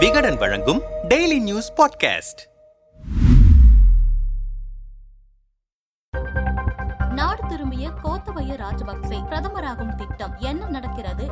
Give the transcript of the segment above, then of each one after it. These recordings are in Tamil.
விகடன் வழங்கும் டெய்லி நியூஸ் பாட்காஸ்ட் நாடு திரும்பிய கோத்தபய ராஜபக்சே பிரதமராகும் திட்டம் என்ன நடக்கிறது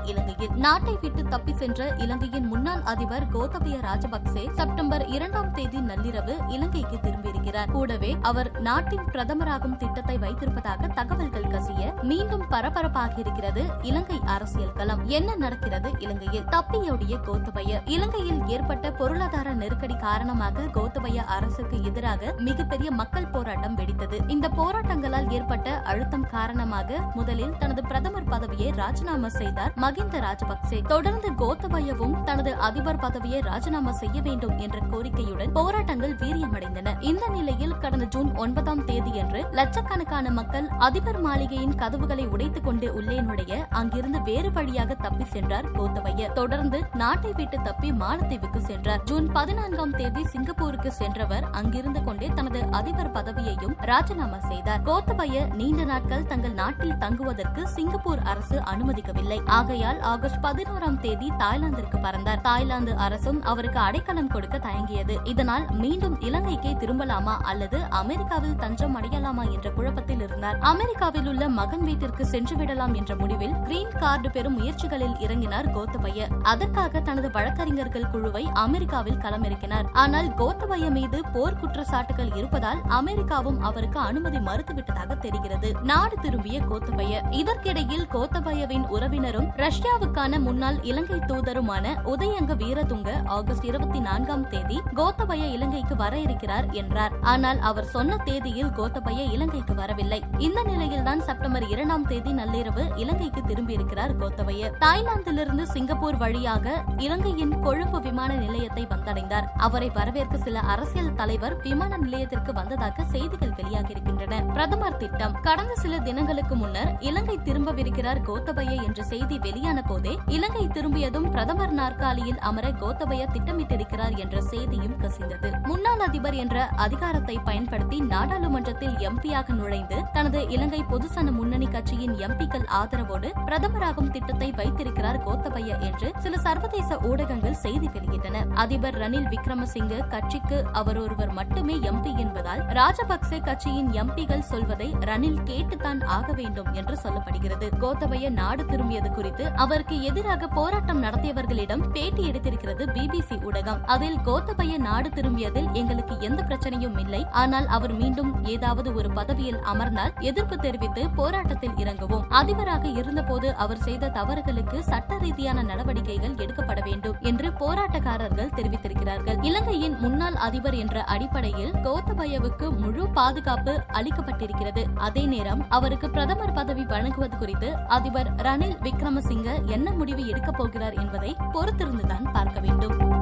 நாட்டை விட்டு தப்பி சென்ற இலங்கையின் முன்னாள் அதிபர் கோத்தபய ராஜபக்சே செப்டம்பர் இரண்டாம் தேதி நள்ளிரவு இலங்கைக்கு திரும்பியிருக்கிறார். கூடவே அவர் நாட்டின் பிரதமராகும் திட்டத்தை வைத்திருப்பதாக தகவல்கள் கசிய மீண்டும் பரபரப்பாக இருக்கிறது இலங்கை அரசியல் களம். என்ன நடக்கிறது இலங்கையில்? தப்பியோடிய கோத்தபய. இலங்கையில் ஏற்பட்ட பொருளாதார நெருக்கடி காரணமாக கோத்தபய அரசுக்கு எதிராக மிகப்பெரிய மக்கள் போராட்டம் வெடித்தது. இந்த போராட்டங்களால் ஏற்பட்ட அழுத்தம் காரணமாக முதலில் தனது பிரதமர் பதவியை ராஜினாமா செய்தார் மகிந்த ராஜபக்சே. தொடர்ந்து கோத்தபயவும் தனது அதிபர் பதவியை ராஜினாமா செய்ய வேண்டும் என்ற கோரிக்கையுடன் போராட்டங்கள் வீரியமடைந்தன. இந்த நிலையில் கடந்த ஜூன் ஒன்பதாம் தேதியன்று லட்சக்கணக்கான மக்கள் அதிபர் மாளிகையின் கதவுகளை உடைத்துக் கொண்டு உள்ளே நுழைய அங்கிருந்து வேறு வழியாக தப்பி சென்றார் கோத்தபய. தொடர்ந்து நாட்டை விட்டு தப்பி மாலத்தீவுக்கு சென்றார். ஜூன் பதினான்காம் தேதி சிங்கப்பூருக்கு சென்றவர் அங்கிருந்து கொண்டே தனது அதிபர் பதவியையும் ராஜினாமா செய்தார். கோத்தபய நீண்ட நாட்கள் தங்கள் நாட்டில் தங்குவதற்கு சிங்கப்பூர் அரசு அனுமதிக்கவில்லை. ஆகையால் ஆகஸ்ட் பதினோராம் தேதி தாய்லாந்திற்கு பறந்தார். தாய்லாந்து அரசும் அவருக்கு அடைக்கலம் கொடுக்க தயங்கியது. இதனால் மீண்டும் இலங்கைக்கே திரும்பலாமா அல்லது அமெரிக்காவில் தஞ்சம் அடையலாமா என்ற குழப்பத்தில் இருந்தார். அமெரிக்காவில் உள்ள மகன் வீட்டிற்கு சென்று விடலாம் என்ற முடிவில் கிரீன் கார்டு பெறும் முயற்சிகளில் இறங்கினார் கோத்தபய. அதற்காக தனது வழக்கறிஞர்கள் குழுவை அமெரிக்காவில் களமிறக்கினார். ஆனால் கோத்தபய மீது போர் குற்றச்சாட்டுகள் இருப்பதால் அமெரிக்காவும் அவருக்கு அனுமதி மறுத்துவிட்டதாக தெரிகிறது. நாடு திரும்பிய கோத்தபய. இதற்கிடையில் கோத்தபயவின் உறவினரும் ரஷ்யாவுக்கான முன்னாள் இலங்கை தூதருமான உதயங்க வீரதுங்க ஆகஸ்ட் இருபத்தி நான்காம் தேதி கோத்தபய இலங்கைக்கு வர இருக்கிறார் என்றார். ஆனால் அவர் சொன்ன தேதியில் கோத்தபய இலங்கைக்கு வரவில்லை. இந்த நிலையில்தான் செப்டம்பர் இரண்டாம் தேதி நள்ளிரவு இலங்கைக்கு திரும்பியிருக்கிறார் கோத்தபய. தாய்லாந்திலிருந்து சிங்கப்பூர் வழியாக இலங்கையின் கொழும்பு விமான நிலையத்தை வந்தடைந்தார். அவரை வரவேற்க சில அரசியல் தலைவர் விமான நிலையத்திற்கு வந்ததாக செய்திகள் வெளியாகியிருக்கின்றன. பிரதமர் திட்டம். கடந்த சில தினங்களுக்கு முன்னர் இலங்கை திரும்பவிருக்கிறார் கோத்தபய என்ற செய்தி வெளியான போதே இலங்கை திரும்பியதும் பிரதமர் நாற்காலியில் அமர கோத்தபய திட்டமிட்டிருக்கிறார் என்ற செய்தியும் கசிந்தது. முன்னாள் அதிபர் என்ற அதிகாரத்தை பயன்படுத்தி நாடாளுமன்றத்தில் எம்பியாக நுழைந்து தனது இலங்கை பொதுசன முன்னணி கட்சியின் எம்பிக்கள் ஆதரவோடு பிரதமராகும் திட்டத்தை வைத்திருக்கிறார் கோத்தபய என்று சில சர்வதேச ஊடகங்கள் செய்தி வெளியிட்டன அதிபர் ரணில் விக்ரமசிங்கே கட்சிக்கு அவர் ஒருவர் மட்டுமே எம்பி என்பதால் ராஜபக்சே கட்சியின் எம்பிகள் சொல்வதை ரணில் கேட்டுத்தான் ஆக வேண்டும் என்று சொல்லப்படுகிறது. கோத்தபய நாடு திரும்பியது குறித்து அவருக்கு எதிராக போராட்டம் நடத்தியவர்களிடம் பேட்டி எடுத்திருக்கிறது பிபிசி ஊடகம். அதில் கோத்தபய நாடு திரும்பியதில் எங்களுக்கு எந்த பிரச்சனையும் இல்லை. ஆனால் அவர் மீண்டும் ஏதாவது ஒரு பதவியில் அமர்ந்தால் எதிர்ப்பு தெரிவித்து போராட்டத்தில் இறங்குவோம். அதிபராக இருந்தபோது அவர் செய்த தவறுகளுக்கு சட்ட ரீதியான நடவடிக்கைகள் எடுக்கப்பட வேண்டும் என்று போராட்டக்காரர்கள் தெரிவித்திருக்கிறார்கள். இலங்கையின் முன்னாள் அதிபர் என்ற அடிப்படையில் கோத்தபயவுக்கு முழு பாதுகாப்பு அளிக்கப்பட்டிருக்கிறது. அதே நேரம் அவருக்கு பிரதமர் பதவி வழங்குவது குறித்து அதிபர் ரணில் விக்ரமசிங்க என்ன முடிவு எடுக்கப் போகிறார் என்பதை பொறுத்திருந்துதான் பார்க்க வேண்டும்.